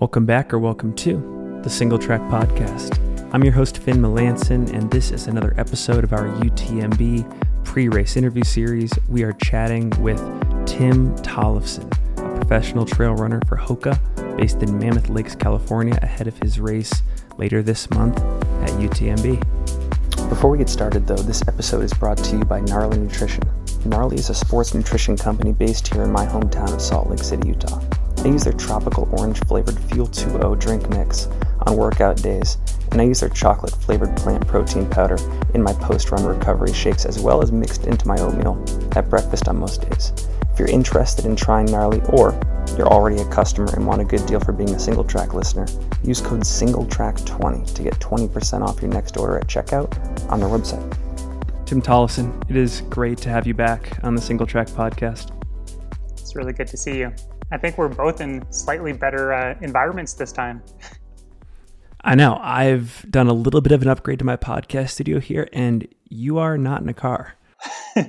Welcome back or welcome to the Single Track Podcast. I'm your host, Finn Melanson, and this is another episode of our UTMB pre race interview series. We are chatting with Tim Tollefson, a professional trail runner for Hoka based in Mammoth Lakes, California, ahead of his race later this month at UTMB. Before we get started, though, this episode is brought to you by Gnarly Nutrition. Gnarly is a sports nutrition company based here in my hometown of Salt Lake City, Utah. I use their tropical orange flavored Fuel 2O drink mix on workout days, and I use their chocolate flavored plant protein powder in my post run recovery shakes as well as mixed into my oatmeal at breakfast on most days. If you're interested in trying Gnarly or you're already a customer and want a good deal for being a single track listener, use code SingleTrack20 to get 20% off your next order at checkout on their website. Tim Tollefson, it is great to have you back on the Single Track podcast. It's really good to see you. I think we're both in slightly better uh, environments this time. I know. I've done a little bit of an upgrade to my podcast studio here, and you are not in a car.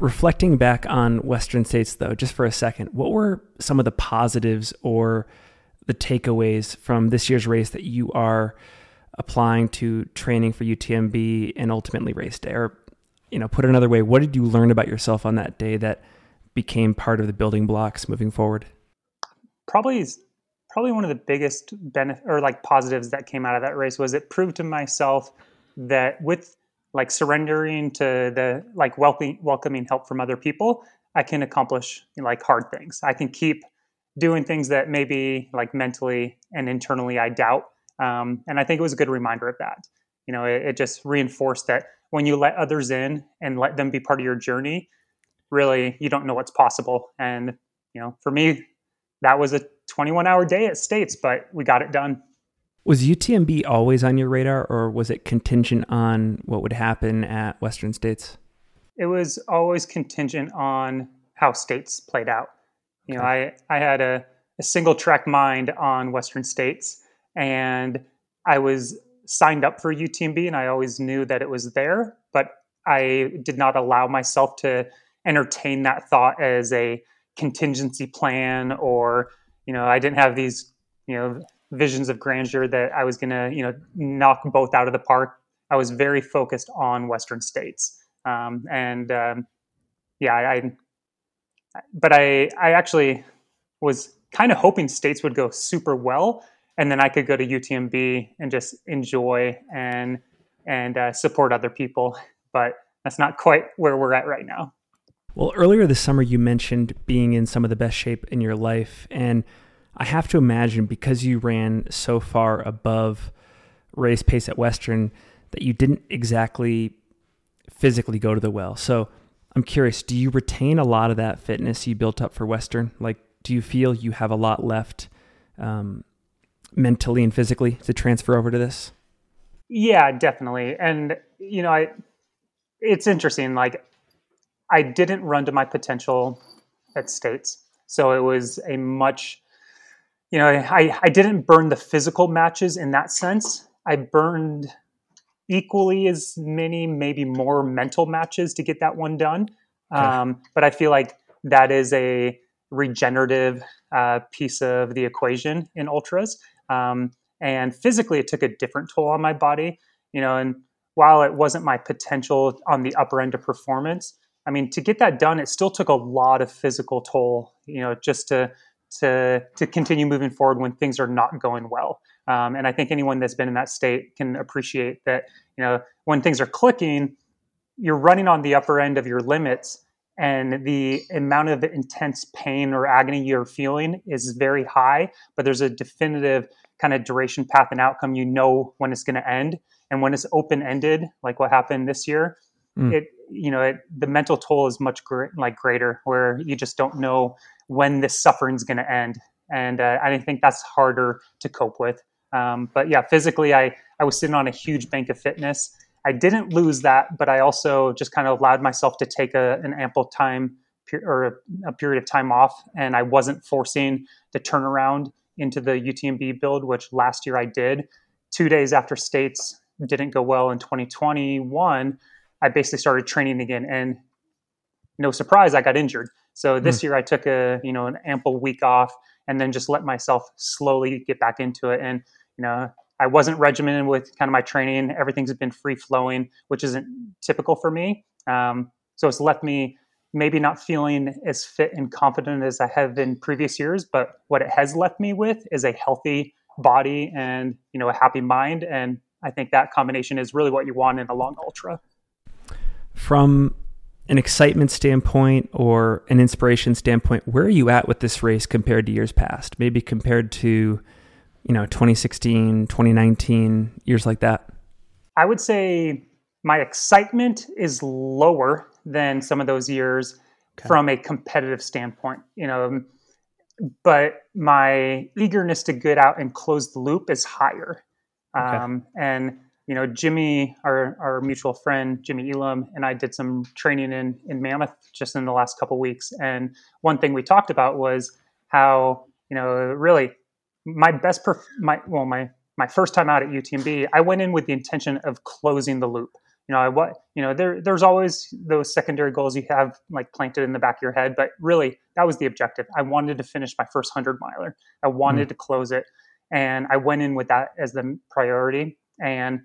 Reflecting back on Western States, though, just for a second, what were some of the positives or the takeaways from this year's race that you are applying to training for UTMB and ultimately race day? Or, you know, put another way, what did you learn about yourself on that day that became part of the building blocks moving forward? Probably probably one of the biggest benefit or like positives that came out of that race was it proved to myself that with like surrendering to the like welcoming welcoming help from other people, I can accomplish like hard things. I can keep doing things that maybe like mentally and internally I doubt. Um, and I think it was a good reminder of that. You know, it, it just reinforced that when you let others in and let them be part of your journey, really you don't know what's possible. And you know, for me, that was a 21 hour day at States, but we got it done. Was UTMB always on your radar, or was it contingent on what would happen at Western States? It was always contingent on how States played out. You know, I I had a, a single track mind on Western States, and I was signed up for UTMB, and I always knew that it was there, but I did not allow myself to entertain that thought as a contingency plan or you know i didn't have these you know visions of grandeur that i was going to you know knock both out of the park. I was very focused on western states. Um, and um, yeah I, but i i actually was kind of hoping states would go super well and then i could go to utmb and just enjoy and and uh, support other people but that's not quite where we're at right now well, earlier this summer, you mentioned being in some of the best shape in your life. And I have to imagine because you ran so far above race pace at Western that you didn't exactly physically go to the well. So I'm curious, do you retain a lot of that fitness you built up for Western? Like, do you feel you have a lot left um, mentally and physically to transfer over to this? Yeah, definitely. And, you know, I, it's interesting. Like, I didn't run to my potential at states. So it was a much, you know, I, I didn't burn the physical matches in that sense. I burned equally as many, maybe more mental matches to get that one done. Okay. Um, but I feel like that is a regenerative uh, piece of the equation in ultras. Um, and physically, it took a different toll on my body, you know, and while it wasn't my potential on the upper end of performance, I mean, to get that done, it still took a lot of physical toll, you know, just to to to continue moving forward when things are not going well. Um, and I think anyone that's been in that state can appreciate that, you know, when things are clicking, you're running on the upper end of your limits, and the amount of intense pain or agony you're feeling is very high. But there's a definitive kind of duration path and outcome. You know when it's going to end, and when it's open ended, like what happened this year, mm. it you know it, the mental toll is much gr- like greater where you just don't know when this suffering is going to end. And uh, i think that's harder to cope with. Um, but yeah physically i i was sitting on a huge bank of fitness. I didn't lose that but i also just kind of allowed myself to take a, an ample time or a, a period of time off and i wasn't forcing the turnaround into the utmb build which last year i did. Two days after states didn't go well in 2021 I basically started training again, and no surprise, I got injured. So this mm. year I took a you know an ample week off and then just let myself slowly get back into it. And you know, I wasn't regimented with kind of my training. Everything's been free flowing, which isn't typical for me. Um, so it's left me maybe not feeling as fit and confident as I have in previous years. But what it has left me with is a healthy body and you know a happy mind. And I think that combination is really what you want in a long ultra. From an excitement standpoint or an inspiration standpoint, where are you at with this race compared to years past? Maybe compared to, you know, 2016, 2019, years like that? I would say my excitement is lower than some of those years okay. from a competitive standpoint, you know, but my eagerness to get out and close the loop is higher. Okay. Um, and you know, Jimmy, our, our mutual friend, Jimmy Elam, and I did some training in, in Mammoth just in the last couple weeks. And one thing we talked about was how, you know, really my best, perf- my, well, my, my first time out at UTMB, I went in with the intention of closing the loop. You know, I what, you know, there, there's always those secondary goals you have like planted in the back of your head, but really that was the objective. I wanted to finish my first hundred miler. I wanted mm. to close it. And I went in with that as the priority. And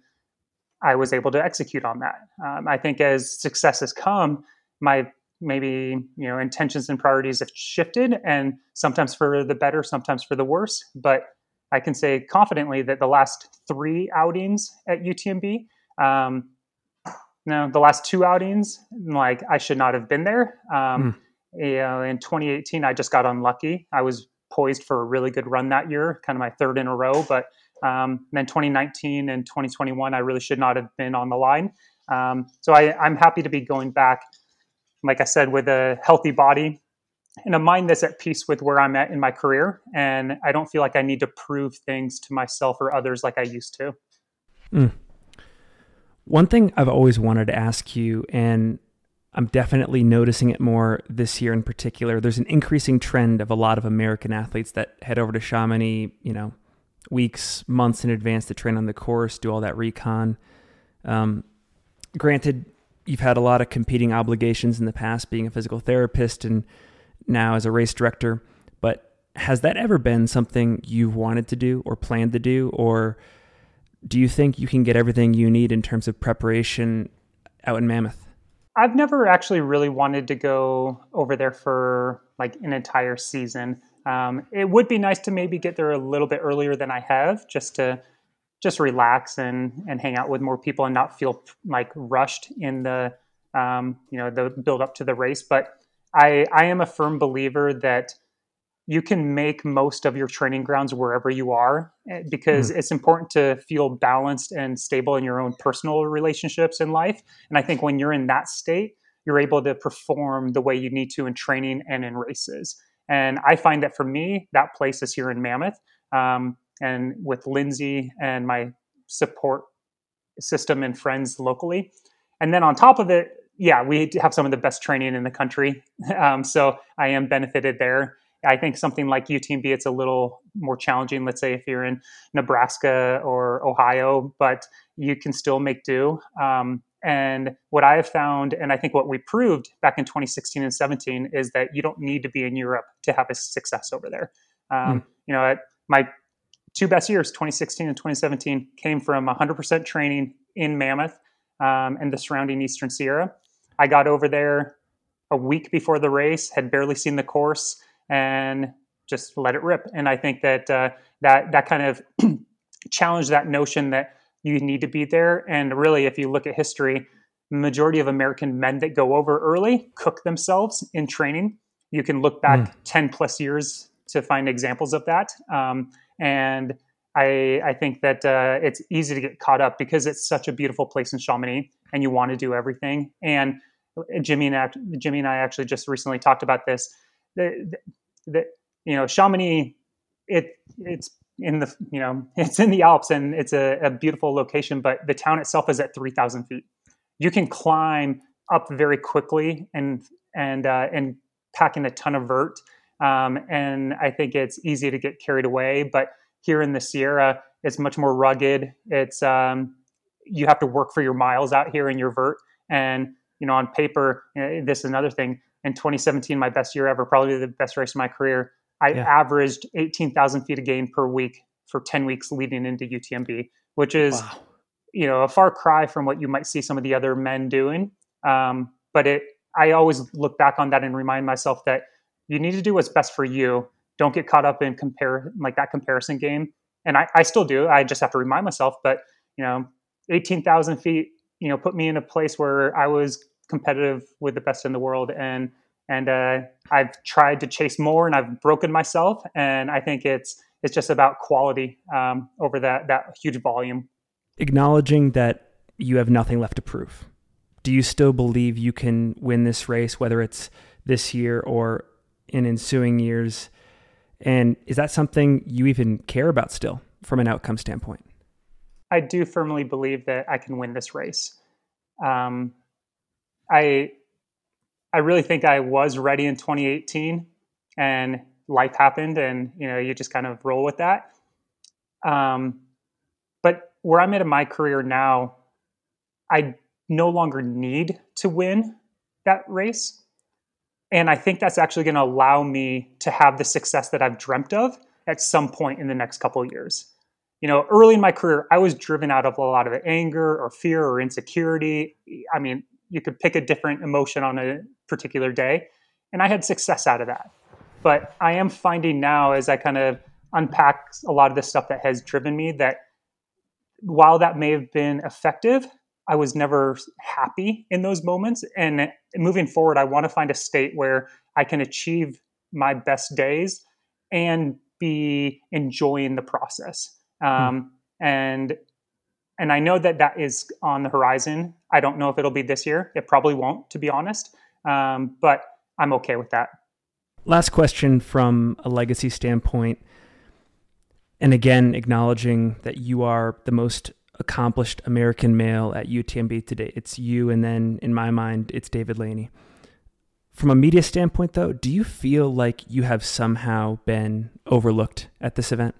I was able to execute on that. Um, I think as success has come, my maybe you know intentions and priorities have shifted, and sometimes for the better, sometimes for the worse. But I can say confidently that the last three outings at UTMB, um, no, the last two outings, like I should not have been there. Um, mm. you know, in 2018, I just got unlucky. I was poised for a really good run that year, kind of my third in a row, but um, then 2019 and 2021, I really should not have been on the line. Um, so I, I'm happy to be going back, like I said, with a healthy body and a mind that's at peace with where I'm at in my career. And I don't feel like I need to prove things to myself or others like I used to. Mm. One thing I've always wanted to ask you, and I'm definitely noticing it more this year in particular. There's an increasing trend of a lot of American athletes that head over to Chamonix, you know, weeks, months in advance to train on the course, do all that recon. Um, granted, you've had a lot of competing obligations in the past, being a physical therapist and now as a race director. But has that ever been something you've wanted to do or planned to do? Or do you think you can get everything you need in terms of preparation out in Mammoth? I've never actually really wanted to go over there for like an entire season. Um, it would be nice to maybe get there a little bit earlier than I have, just to just relax and and hang out with more people and not feel like rushed in the um, you know the build up to the race. But I I am a firm believer that you can make most of your training grounds wherever you are eh, because mm. it's important to feel balanced and stable in your own personal relationships in life. And I think when you're in that state, you're able to perform the way you need to in training and in races. And I find that for me, that place is here in Mammoth. Um, and with Lindsay and my support system and friends locally. And then on top of it, yeah, we have some of the best training in the country. Um, so I am benefited there. I think something like UTMB, it's a little more challenging. Let's say if you're in Nebraska or Ohio, but you can still make do. Um, and what I have found, and I think what we proved back in 2016 and 17, is that you don't need to be in Europe to have a success over there. Um, mm. You know, my two best years, 2016 and 2017, came from 100% training in Mammoth um, and the surrounding Eastern Sierra. I got over there a week before the race, had barely seen the course, and just let it rip. And I think that uh, that that kind of challenged that notion that you need to be there. And really, if you look at history, majority of American men that go over early cook themselves in training. You can look back mm. 10 plus years to find examples of that. Um, and I, I, think that uh, it's easy to get caught up because it's such a beautiful place in Chamonix and you want to do everything. And Jimmy and I, Jimmy and I actually just recently talked about this. The, the, you know, Chamonix, it it's in the you know it's in the Alps and it's a, a beautiful location, but the town itself is at three thousand feet. You can climb up very quickly and and uh, and packing a ton of vert. Um, and I think it's easy to get carried away. But here in the Sierra, it's much more rugged. It's um, you have to work for your miles out here in your vert. And you know, on paper, know, this is another thing. In 2017, my best year ever, probably the best race of my career. I yeah. averaged 18,000 feet of gain per week for 10 weeks leading into UTMB, which is, wow. you know, a far cry from what you might see some of the other men doing. Um, but it, I always look back on that and remind myself that you need to do what's best for you. Don't get caught up in compare like that comparison game. And I, I still do. I just have to remind myself. But you know, eighteen thousand feet, you know, put me in a place where I was competitive with the best in the world, and and uh, I've tried to chase more, and I've broken myself. And I think it's it's just about quality um, over that that huge volume. Acknowledging that you have nothing left to prove do you still believe you can win this race, whether it's this year or in ensuing years? And is that something you even care about still from an outcome standpoint? I do firmly believe that I can win this race. Um, I I really think I was ready in 2018, and life happened, and you know you just kind of roll with that. Um, but where I'm at in my career now, I no longer need to win that race. And I think that's actually going to allow me to have the success that I've dreamt of at some point in the next couple years. You know, early in my career, I was driven out of a lot of anger or fear or insecurity. I mean, you could pick a different emotion on a particular day, and I had success out of that. But I am finding now, as I kind of unpack a lot of the stuff that has driven me, that while that may have been effective, I was never happy in those moments. And moving forward, I want to find a state where I can achieve my best days and be enjoying the process. Hmm. Um, And and I know that that is on the horizon. I don't know if it'll be this year. It probably won't, to be honest. Um, but I'm okay with that. Last question from a legacy standpoint. And again, acknowledging that you are the most accomplished American male at UTMB today. It's you, and then in my mind, it's David Laney. From a media standpoint, though, do you feel like you have somehow been overlooked at this event?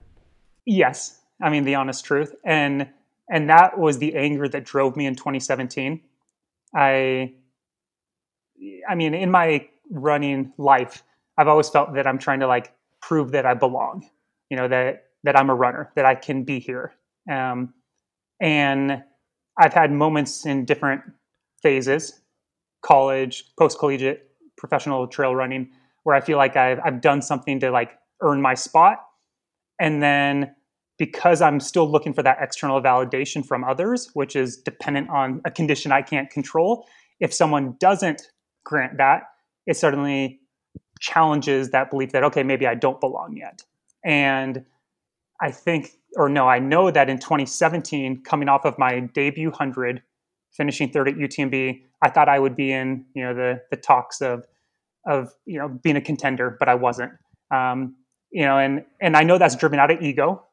Yes, I mean the honest truth, and and that was the anger that drove me in 2017. I, I mean, in my running life, I've always felt that I'm trying to like prove that I belong. You know that that I'm a runner, that I can be here. Um, and I've had moments in different phases college, post collegiate, professional trail running where I feel like I've, I've done something to like earn my spot. And then because I'm still looking for that external validation from others, which is dependent on a condition I can't control, if someone doesn't grant that, it certainly challenges that belief that, okay, maybe I don't belong yet. And I think or no, I know that in 2017, coming off of my debut 100, finishing third at UTMB, I thought I would be in, you know, the the talks of of you know being a contender, but I wasn't. Um, you know, and and I know that's driven out of ego,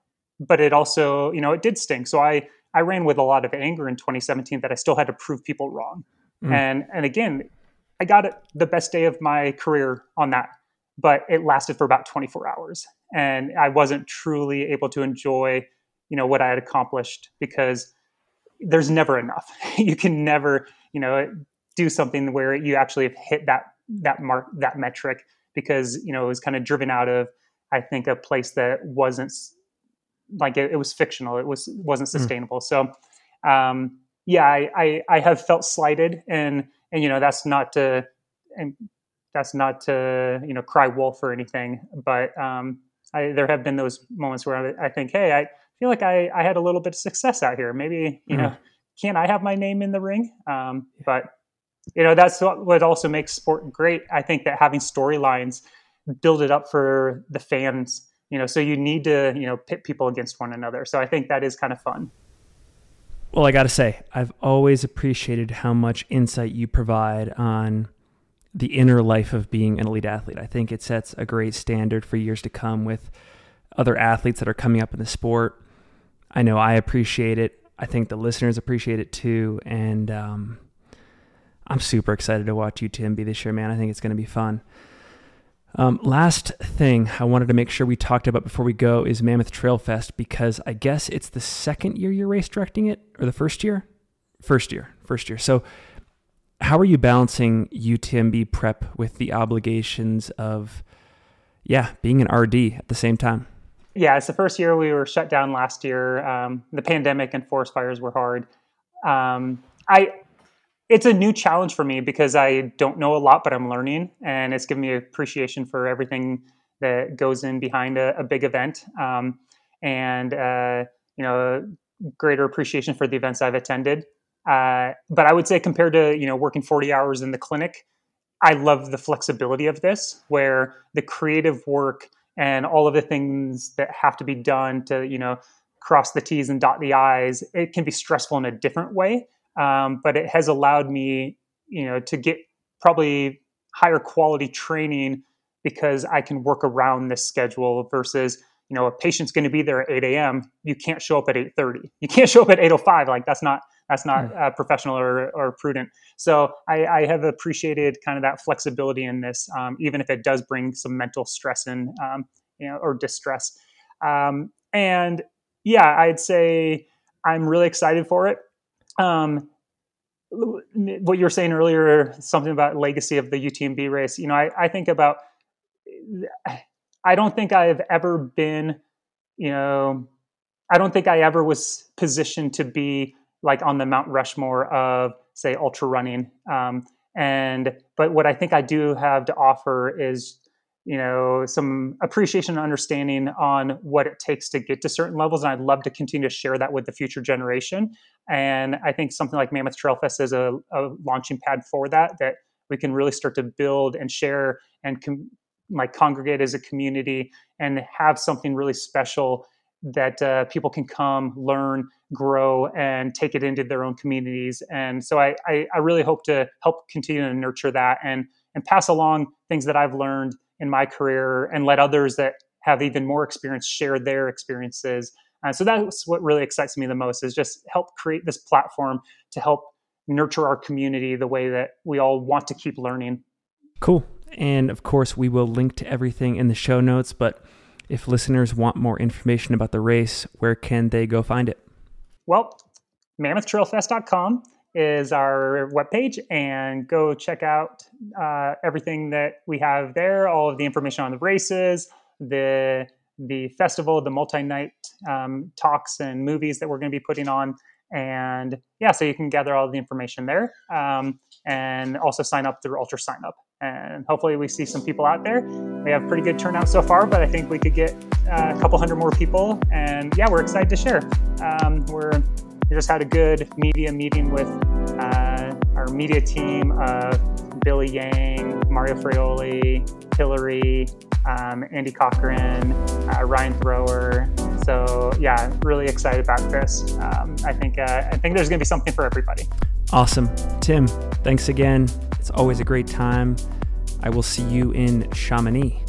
but it also, you know, it did sting. So I I ran with a lot of anger in 2017 that I still had to prove people wrong. Mm. And and again, I got it the best day of my career on that, but it lasted for about 24 hours and I wasn't truly able to enjoy, you know, what I had accomplished because there's never enough. you can never, you know, do something where you actually have hit that that mark that metric because you know it was kind of driven out of I think a place that wasn't like it, it was fictional. It was wasn't hmm. sustainable. Mm. So um, yeah, I, I I have felt slighted and and you know that's not to and that's not to you know cry wolf or anything, but um, I, there have been those moments where I, I, think, hey, I feel like I, I had a little bit of success out here. Maybe you mm-hmm. know, can I have my name in the ring? Um, but you know, that's what, what also makes sport great. I think that having storylines build it up for the fans. You know, so you need to you know pit people against one another. So I think that is kind of fun. Well, I got to say, I've always appreciated how much insight you provide on the inner life of being an elite athlete. I think it sets a great standard for years to come with other athletes that are coming up in the sport. I know I appreciate it. I think the listeners appreciate it too. And um, I'm super excited to watch UTMB this year, man. I think it's going to be fun. Um, last thing I wanted to make sure we talked about before we go is Mammoth Trail Fest because I guess it's the second year you're race directing it or the first year? First year, first year. So how are you balancing UTMB prep with the obligations of yeah, being an RD at the same time. Yeah, it's the first year we were shut down last year. Um, the pandemic and forest fires were hard. Um, I it's a new challenge for me because I don't know a lot, but I'm learning, and it's given me appreciation for everything that goes in behind a, a big event, um, and uh, you know, greater appreciation for the events I've attended. Uh, but I would say compared to you know working 40 hours in the clinic, I love the flexibility of this, where the creative work and all of the things that have to be done to you know cross the T's and dot the I's, it can be stressful in a different way. Um, but it has allowed me, you know, to get probably higher quality training because I can work around this schedule versus, you know, a patient's going to be there at 8 a.m. You can't show up at 8:30. You can't show up at 8:05. Like that's not that's not uh, professional or, or prudent. So I, I, have appreciated kind of that flexibility in this, um, even if it does bring some mental stress and um, you know or distress. Um, and yeah, I'd say I'm really excited for it. Um, what you were saying earlier, something about legacy of the UTMB race. You know, I, I think about. I don't think I've ever been, you know, I don't think I ever was positioned to be like on the Mount Rushmore of say ultra running. Um, and but what I think I do have to offer is you know some appreciation and understanding on what it takes to get to certain levels and i'd love to continue to share that with the future generation. And i think something like mammoth trail fest is a, a launching pad for that that we can really start to build and share and com- like congregate as a community and have something really special that uh, people can come learn grow and take it into their own communities. And so I, I, I really hope to help continue to nurture that and and pass along things that i've learned in my career and let others that have even more experience share their experiences. Uh, so that's what really excites me the most is just help create this platform to help nurture our community the way that we all want to keep learning. Cool. And of course, we will link to everything in the show notes. But if listeners want more information about the race, where can they go find it? Well, mammothtrailfest.com is our webpage and go check out uh, everything that we have there, all of the information on the races, the the festival, the multi-night um, talks and movies that we're going to be putting on. And yeah, so you can gather all the information there um, and also sign up through Ultra Sign Up. And hopefully, we see some people out there. We have pretty good turnout so far, but I think we could get uh, a couple hundred more people. And yeah, we're excited to share. Um, we're we just had a good media meeting with uh, our media team of Billy Yang, Mario Fraioli, Hillary, um, Andy Cochran, uh, Ryan Thrower. So yeah, really excited about this. Um, I think uh, I think there's going to be something for everybody. Awesome, Tim. Thanks again. It's always a great time. I will see you in Chamonix.